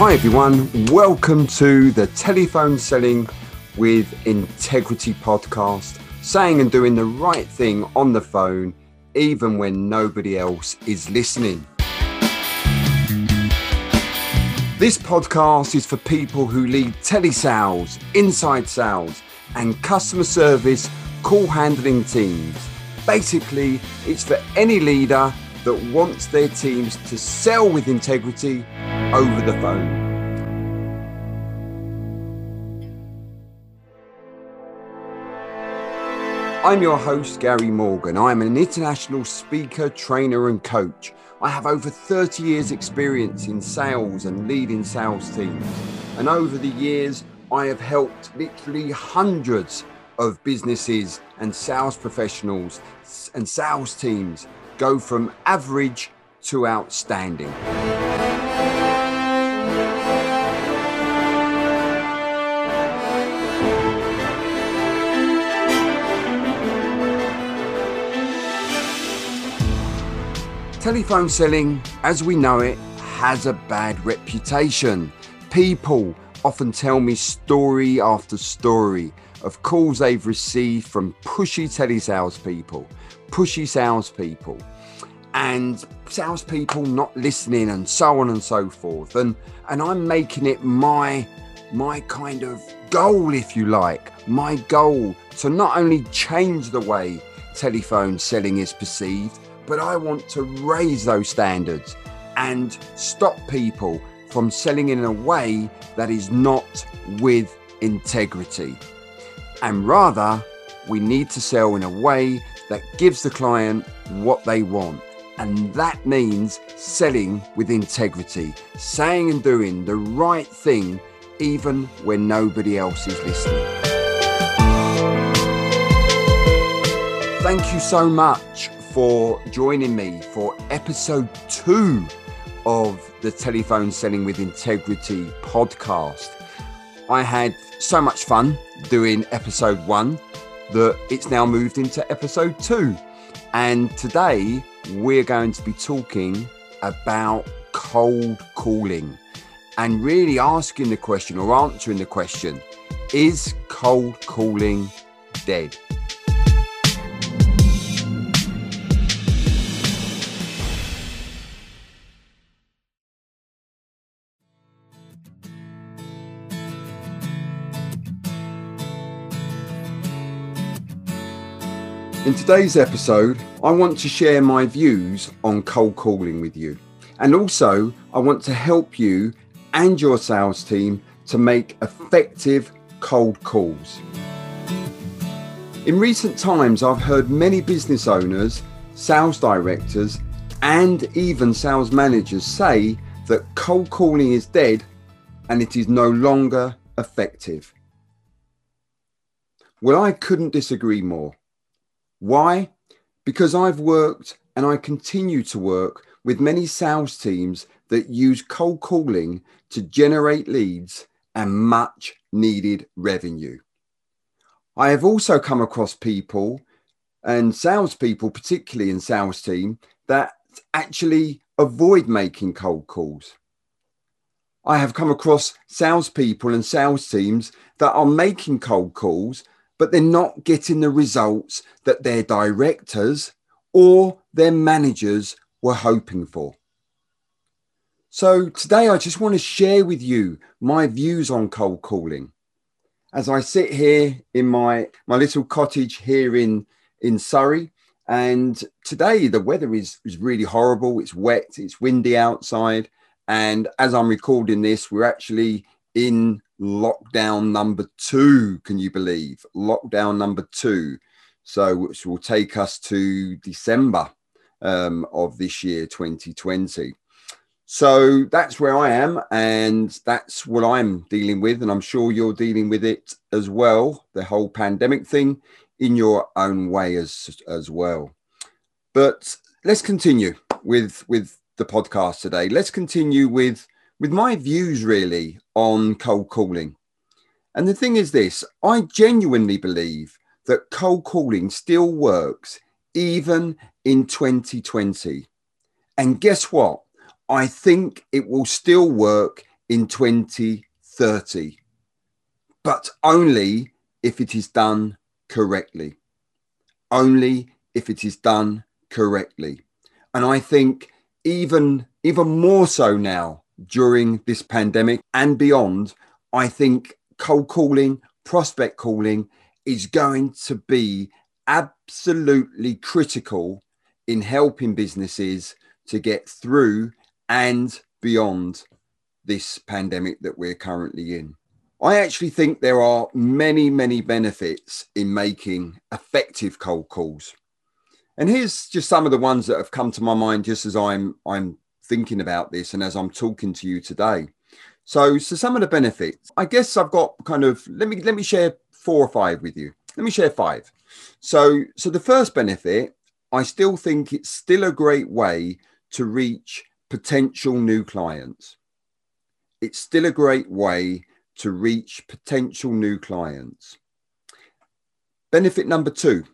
Hi, everyone. Welcome to the Telephone Selling with Integrity podcast, saying and doing the right thing on the phone, even when nobody else is listening. This podcast is for people who lead telesales, inside sales, and customer service call handling teams. Basically, it's for any leader that wants their teams to sell with integrity over the phone. I'm your host, Gary Morgan. I'm an international speaker, trainer, and coach. I have over 30 years' experience in sales and leading sales teams. And over the years, I have helped literally hundreds of businesses and sales professionals and sales teams go from average to outstanding. Telephone selling, as we know it, has a bad reputation. People often tell me story after story of calls they've received from pushy telesales pushy salespeople, and salespeople not listening, and so on and so forth. And and I'm making it my my kind of goal, if you like, my goal to not only change the way telephone selling is perceived but I want to raise those standards and stop people from selling in a way that is not with integrity. And rather, we need to sell in a way that gives the client what they want. And that means selling with integrity, saying and doing the right thing, even when nobody else is listening. Thank you so much for joining me for episode two of the Telephone Selling with Integrity podcast. I had so much fun doing episode one that it's now moved into episode two. And today we're going to be talking about cold calling and really asking the question or answering the question is cold calling dead? In today's episode, I want to share my views on cold calling with you. And also, I want to help you and your sales team to make effective cold calls. In recent times, I've heard many business owners, sales directors, and even sales managers say that cold calling is dead and it is no longer effective. Well, I couldn't disagree more. Why? Because I've worked and I continue to work with many sales teams that use cold calling to generate leads and much needed revenue. I have also come across people and salespeople, particularly in sales team, that actually avoid making cold calls. I have come across salespeople and sales teams that are making cold calls but they're not getting the results that their directors or their managers were hoping for. So today I just want to share with you my views on cold calling. As I sit here in my, my little cottage here in, in Surrey, and today the weather is, is really horrible. It's wet, it's windy outside. And as I'm recording this, we're actually in lockdown number two. Can you believe lockdown number two? So, which will take us to December um, of this year, 2020. So that's where I am, and that's what I'm dealing with. And I'm sure you're dealing with it as well, the whole pandemic thing in your own way as as well. But let's continue with with the podcast today. Let's continue with with my views really on cold calling. And the thing is this I genuinely believe that cold calling still works even in 2020. And guess what? I think it will still work in 2030, but only if it is done correctly. Only if it is done correctly. And I think even even more so now during this pandemic and beyond, I think cold calling, prospect calling is going to be absolutely critical in helping businesses to get through and beyond this pandemic that we're currently in. I actually think there are many, many benefits in making effective cold calls. And here's just some of the ones that have come to my mind just as I'm I'm thinking about this and as I'm talking to you today. So, so some of the benefits, I guess I've got kind of let me let me share four or five with you. Let me share five. So, so the first benefit, I still think it's still a great way to reach potential new clients. It's still a great way to reach potential new clients. Benefit number two,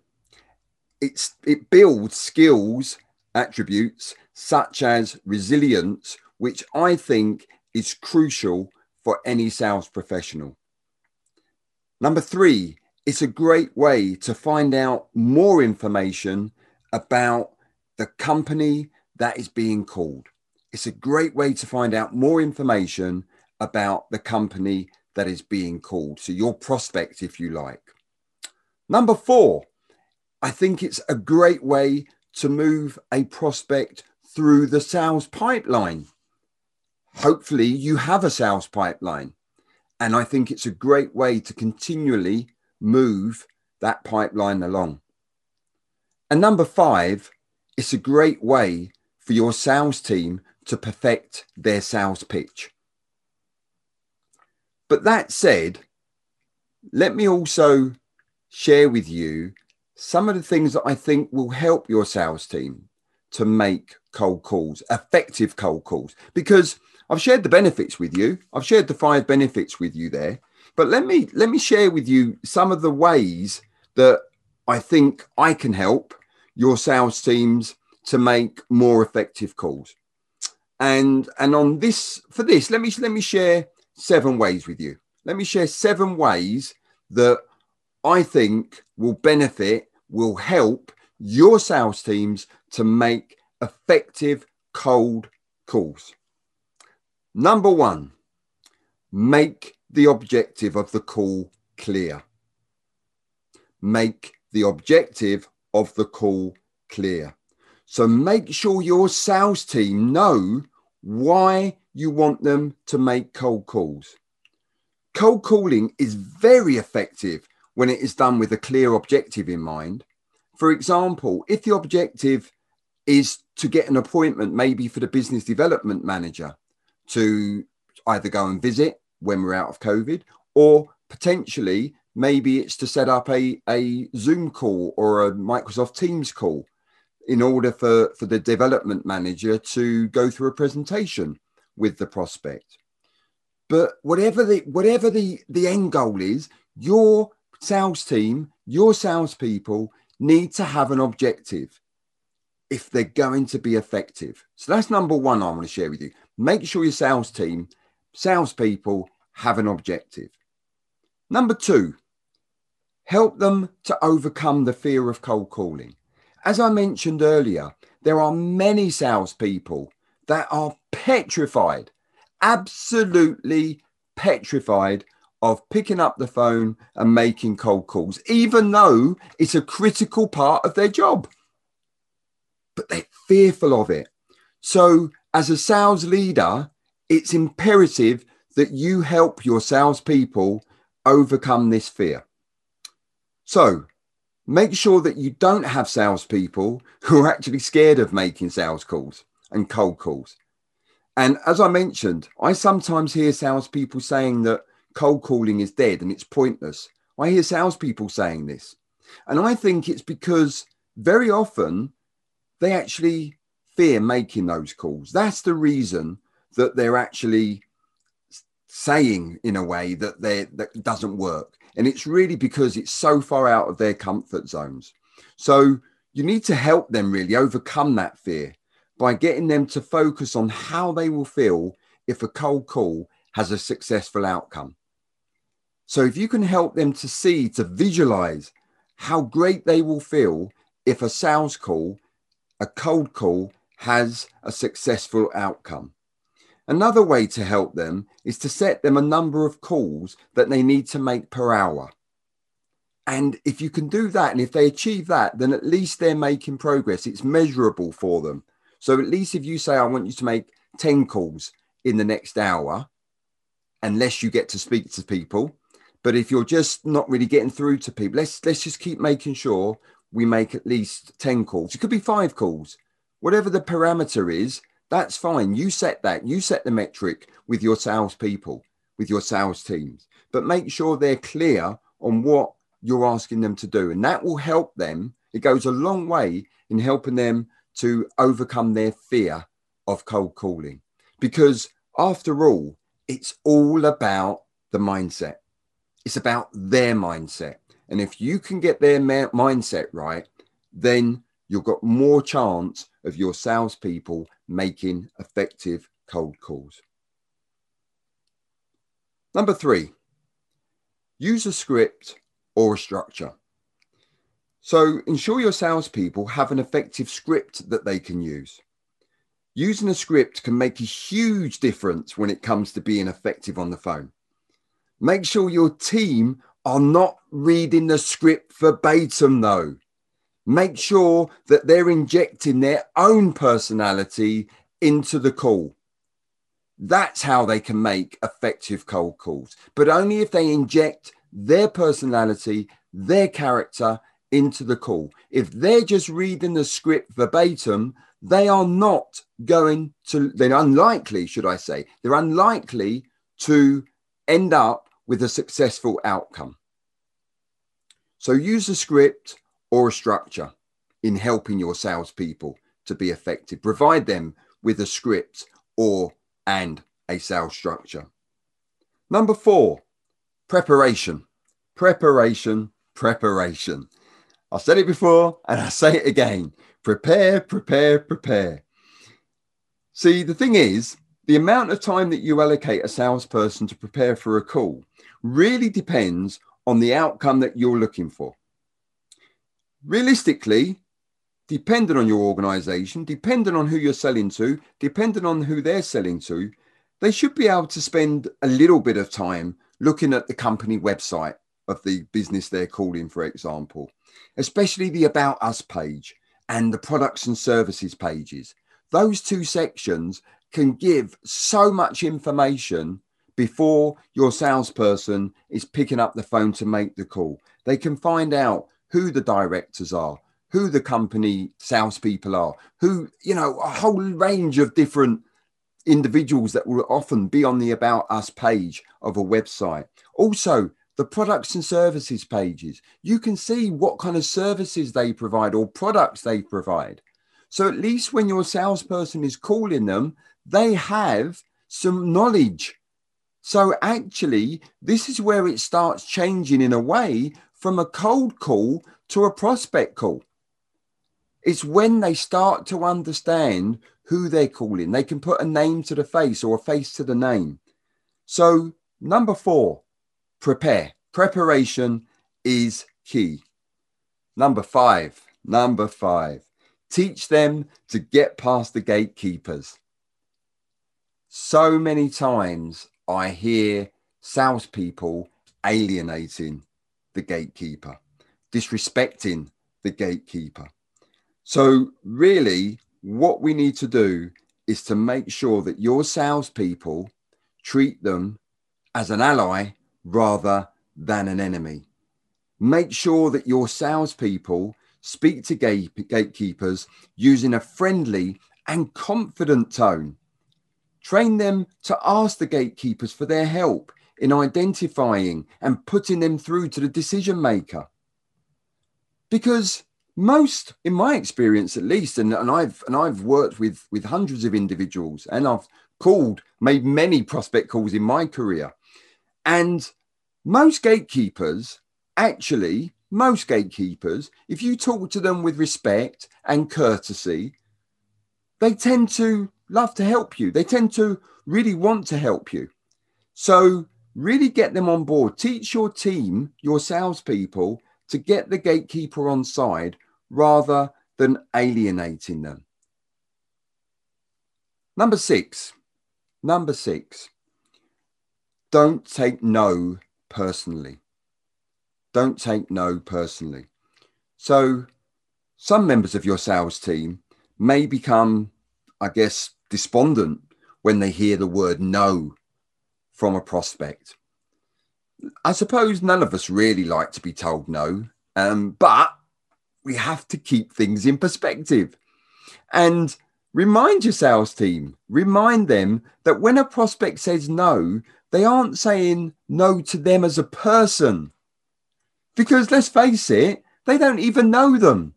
it's, it builds skills, attributes such as resilience, which I think is crucial for any sales professional. Number three, it's a great way to find out more information about the company that is being called. It's a great way to find out more information about the company that is being called. So, your prospect, if you like. Number four, I think it's a great way to move a prospect through the sales pipeline. Hopefully, you have a sales pipeline. And I think it's a great way to continually move that pipeline along. And number five, it's a great way for your sales team to perfect their sales pitch. But that said, let me also share with you some of the things that I think will help your sales team to make cold calls, effective cold calls, because I've shared the benefits with you. I've shared the five benefits with you there. But let me let me share with you some of the ways that I think I can help your sales teams to make more effective calls. And and on this for this, let me let me share seven ways with you. Let me share seven ways that I think will benefit, will help your sales teams to make effective cold calls. Number one, make the objective of the call clear. Make the objective of the call clear. So make sure your sales team know why you want them to make cold calls. Cold calling is very effective when it is done with a clear objective in mind. For example, if the objective is to get an appointment, maybe for the business development manager, to either go and visit when we're out of COVID, or potentially maybe it's to set up a, a Zoom call or a Microsoft Teams call in order for, for the development manager to go through a presentation with the prospect. But whatever the whatever the, the end goal is, your sales team, your salespeople need to have an objective if they're going to be effective. So that's number one I want to share with you. Make sure your sales team, salespeople have an objective. Number two, help them to overcome the fear of cold calling. As I mentioned earlier, there are many salespeople that are petrified, absolutely petrified of picking up the phone and making cold calls, even though it's a critical part of their job. But they're fearful of it. So as a sales leader, it's imperative that you help your salespeople overcome this fear. So make sure that you don't have salespeople who are actually scared of making sales calls and cold calls. And as I mentioned, I sometimes hear salespeople saying that cold calling is dead and it's pointless. I hear salespeople saying this. And I think it's because very often they actually fear making those calls. That's the reason that they're actually saying in a way that they that doesn't work. And it's really because it's so far out of their comfort zones. So you need to help them really overcome that fear by getting them to focus on how they will feel if a cold call has a successful outcome. So if you can help them to see, to visualize how great they will feel if a sales call, a cold call, has a successful outcome. Another way to help them is to set them a number of calls that they need to make per hour. And if you can do that, and if they achieve that, then at least they're making progress. It's measurable for them. So at least if you say, I want you to make 10 calls in the next hour, unless you get to speak to people. But if you're just not really getting through to people, let's let's just keep making sure we make at least 10 calls. It could be five calls. Whatever the parameter is, that's fine. You set that. You set the metric with your salespeople, with your sales teams. But make sure they're clear on what you're asking them to do. And that will help them. It goes a long way in helping them to overcome their fear of cold calling. Because after all, it's all about the mindset. It's about their mindset. And if you can get their ma- mindset right, then you've got more chance of your salespeople making effective cold calls. Number three, use a script or a structure. So ensure your salespeople have an effective script that they can use. Using a script can make a huge difference when it comes to being effective on the phone. Make sure your team are not reading the script verbatim, though. Make sure that they're injecting their own personality into the call. That's how they can make effective cold calls, but only if they inject their personality, their character into the call. If they're just reading the script verbatim, they are not going to, they're unlikely, should I say, they're unlikely to end up with a successful outcome. So use a script or a structure in helping your salespeople to be effective. Provide them with a script or and a sales structure. Number four, preparation. Preparation, preparation. I said it before and I say it again. Prepare, prepare, prepare. See, the thing is, the amount of time that you allocate a salesperson to prepare for a call really depends on the outcome that you're looking for. Realistically, depending on your organization, depending on who you're selling to, depending on who they're selling to, they should be able to spend a little bit of time looking at the company website of the business they're calling, for example, especially the About Us page and the products and services pages. Those two sections can give so much information before your salesperson is picking up the phone to make the call. They can find out who the directors are, who the company salespeople are, who, you know, a whole range of different individuals that will often be on the About Us page of a website. Also, the products and services pages. You can see what kind of services they provide or products they provide. So at least when your salesperson is calling them, they have some knowledge. So actually, this is where it starts changing in a way from a cold call to a prospect call. It's when they start to understand who they're calling. They can put a name to the face or a face to the name. So, number four, prepare. Preparation is key. Number five, number five, teach them to get past the gatekeepers. So many times I hear salespeople alienating the gatekeeper, disrespecting the gatekeeper. So, really, what we need to do is to make sure that your salespeople treat them as an ally rather than an enemy. Make sure that your salespeople speak to gatekeepers using a friendly and confident tone. Train them to ask the gatekeepers for their help in identifying and putting them through to the decision maker. Because most, in my experience at least, and, and I've and I've worked with with hundreds of individuals and I've called, made many prospect calls in my career. And most gatekeepers, actually, most gatekeepers, if you talk to them with respect and courtesy, they tend to love to help you. They tend to really want to help you. So really get them on board. Teach your team, your salespeople, to get the gatekeeper on side rather than alienating them. Number six, number six, don't take no personally. Don't take no personally. So, some members of your sales team may become, I guess, despondent when they hear the word no from a prospect. I suppose none of us really like to be told no, um, but we have to keep things in perspective. And remind your sales team, remind them that when a prospect says no, they aren't saying no to them as a person. Because let's face it, they don't even know them.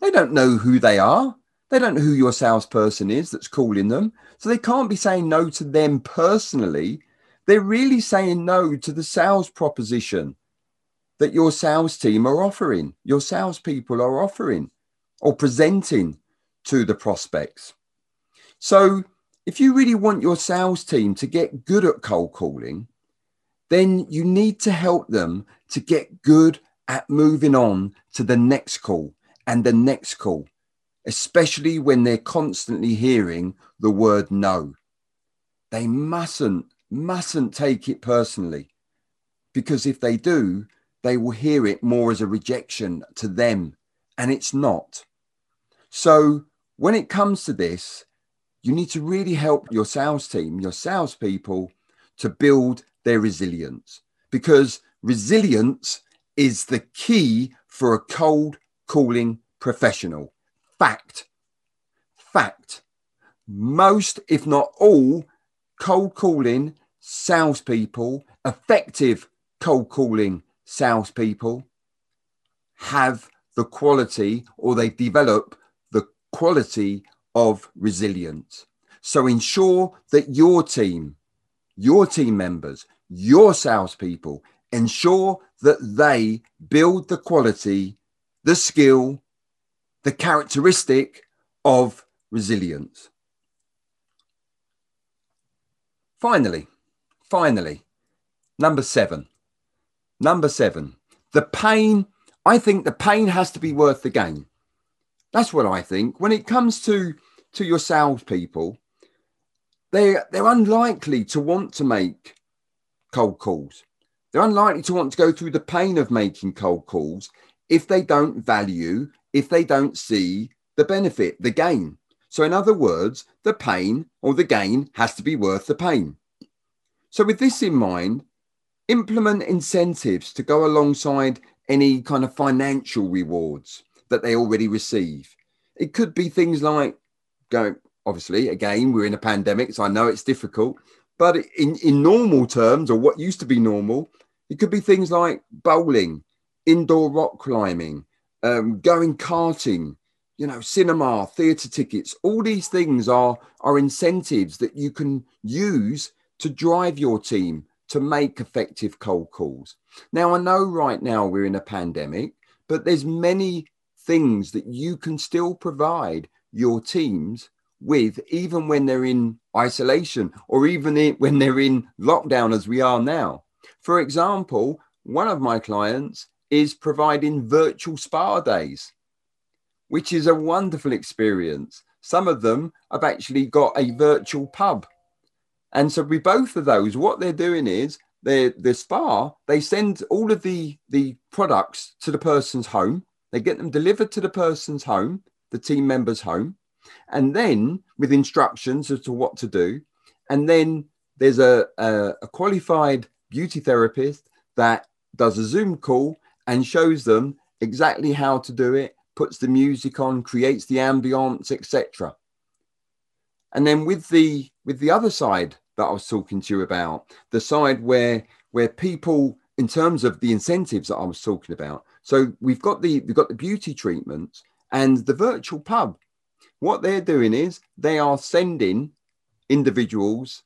They don't know who they are. They don't know who your salesperson is that's calling them. So they can't be saying no to them personally. They're really saying no to the sales proposition that your sales team are offering, your salespeople are offering or presenting to the prospects. So if you really want your sales team to get good at cold calling, then you need to help them to get good at moving on to the next call and the next call, especially when they're constantly hearing the word no. They mustn't, mustn't take it personally because if they do, they will hear it more as a rejection to them, and it's not. So when it comes to this, you need to really help your sales team, your salespeople, to build their resilience because resilience is the key for a cold calling professional. Fact. Fact. Most, if not all, cold calling salespeople, effective cold calling salespeople, have the quality or they develop the quality of resilience. So ensure that your team, your team members, your salespeople ensure that they build the quality, the skill, the characteristic of resilience. Finally, finally, number seven. Number seven, the pain. I think the pain has to be worth the gain. That's what I think. When it comes to to your salespeople, they they're unlikely to want to make cold calls. They're unlikely to want to go through the pain of making cold calls if they don't value, if they don't see the benefit, the gain. So, in other words, the pain or the gain has to be worth the pain. So, with this in mind, implement incentives to go alongside any kind of financial rewards that they already receive. It could be things like going, obviously, again, we're in a pandemic, so I know it's difficult, but in, in normal terms, or what used to be normal, it could be things like bowling, indoor rock climbing, um, going karting, you know, cinema, theatre tickets. All these things are are incentives that you can use to drive your team to make effective cold calls. Now, I know right now we're in a pandemic, but there's many things that you can still provide your teams with, even when they're in isolation or even when they're in lockdown, as we are now. For example, one of my clients is providing virtual spa days, which is a wonderful experience. Some of them have actually got a virtual pub. And so with both of those, what they're doing is they the spa, they send all of the, the products to the person's home. They get them delivered to the person's home, the team member's home, and then with instructions as to what to do. And then there's a, a, a qualified beauty therapist that does a Zoom call and shows them exactly how to do it, puts the music on, creates the ambience, etc. And then with the with the other side that I was talking to you about, the side where where people, in terms of the incentives that I was talking about, so we've got the we've got the beauty treatments and the virtual pub. What they're doing is they are sending individuals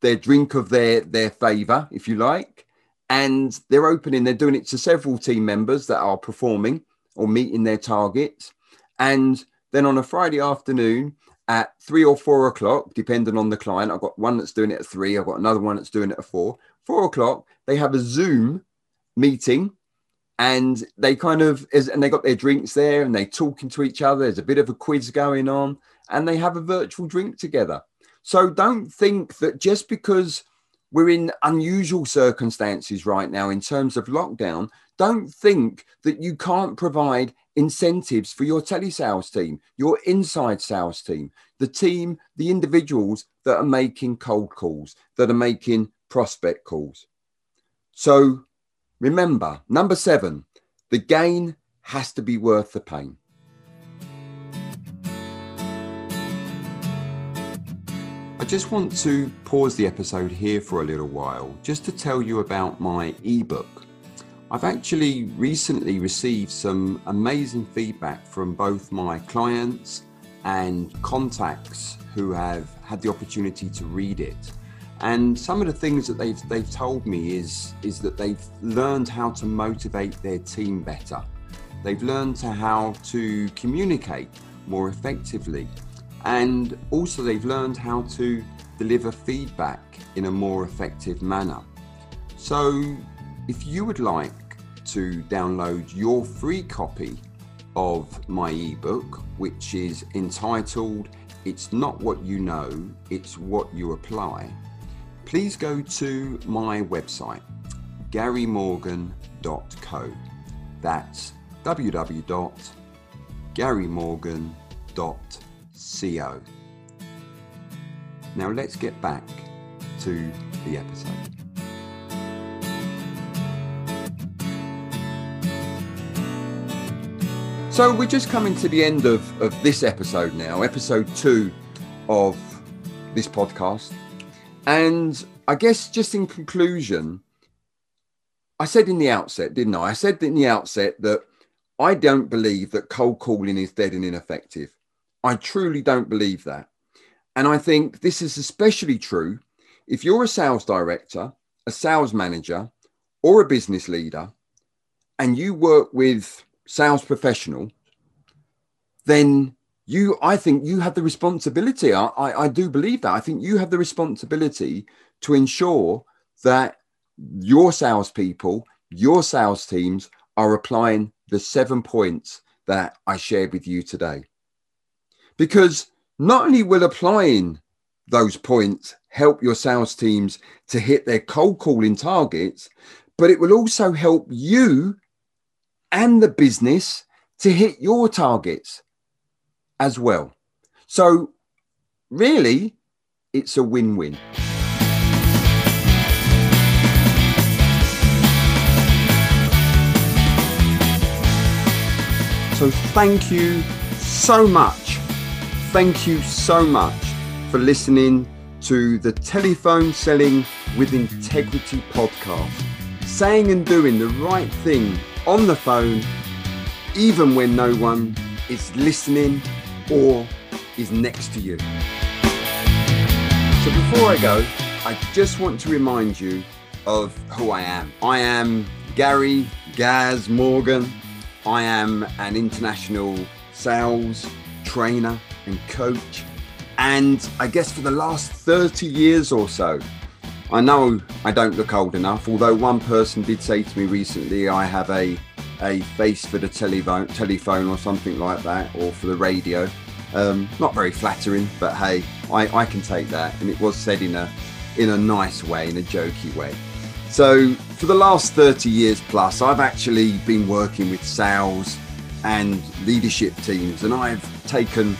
their drink of their their favor, if you like, and they're opening. They're doing it to several team members that are performing or meeting their targets, and then on a Friday afternoon, at three or four o'clock, depending on the client. I've got one that's doing it at three, I've got another one that's doing it at four. Four o'clock, they have a Zoom meeting and they kind of and they got their drinks there and they talking to each other there's a bit of a quiz going on and they have a virtual drink together so don't think that just because we're in unusual circumstances right now in terms of lockdown don't think that you can't provide incentives for your telesales team your inside sales team the team the individuals that are making cold calls that are making prospect calls so Remember, number seven, the gain has to be worth the pain. Just want to pause the episode here for a little while just to tell you about my ebook. I've actually recently received some amazing feedback from both my clients and contacts who have had the opportunity to read it. And some of the things that they've they've told me is is that they've learned how to motivate their team better. They've learned to how to communicate more effectively. And also they've learned how to deliver feedback in a more effective manner. So if you would like to download your free copy of my ebook, which is entitled It's Not What You Know, It's What You Apply please go to my website, garymorgan.co. That's www.garymorgan.co. Now let's get back to the episode. So we're just coming to the end of, of this episode now, episode two of this podcast. And I guess just in conclusion, I said in the outset, didn't I? I said in the outset that I don't believe that cold calling is dead and ineffective. I truly don't believe that. And I think this is especially true if you're a sales director, a sales manager, or a business leader, and you work with sales professional, then you i think you have the responsibility I, I, I do believe that i think you have the responsibility to ensure that your salespeople your sales teams are applying the seven points that i shared with you today because not only will applying those points help your sales teams to hit their cold calling targets but it will also help you and the business to hit your targets as well. So, really, it's a win win. So, thank you so much. Thank you so much for listening to the Telephone Selling with Integrity podcast. Saying and doing the right thing on the phone, even when no one is listening or is next to you. So before I go, I just want to remind you of who I am. I am Gary Gaz Morgan. I am an international sales trainer and coach. And I guess for the last 30 years or so, I know I don't look old enough, although one person did say to me recently I have a, a face for the telephone, telephone or something like that, or for the radio. Um, not very flattering, but hey, I, I can take that. And it was said in a in a nice way, in a jokey way. So for the last 30 years plus, I've actually been working with sales and leadership teams, and I've taken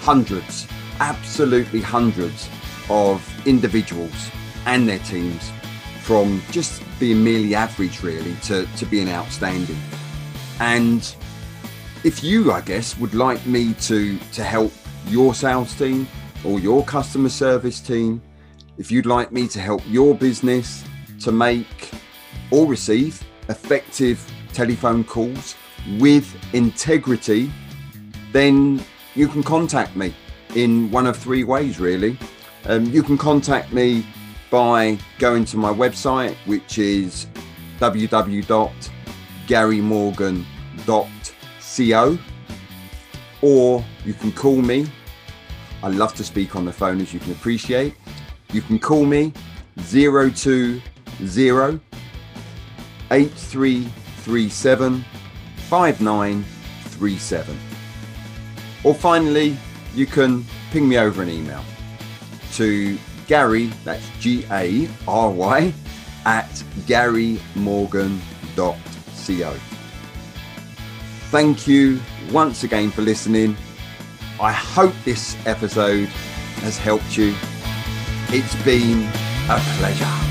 hundreds, absolutely hundreds of individuals and their teams from just being merely average really to, to being outstanding. And if you, I guess, would like me to to help your sales team or your customer service team, if you'd like me to help your business to make or receive effective telephone calls with integrity, then you can contact me in one of three ways, really. Um, you can contact me by going to my website, which is www.garymorgan.co, or you can call me I love to speak on the phone, as you can appreciate. You can call me 020 8337 5937. Or finally, you can ping me over an email to Gary, that's G A R Y, at garymorgan.co. Thank you once again for listening. I hope this episode has helped you. It's been a pleasure.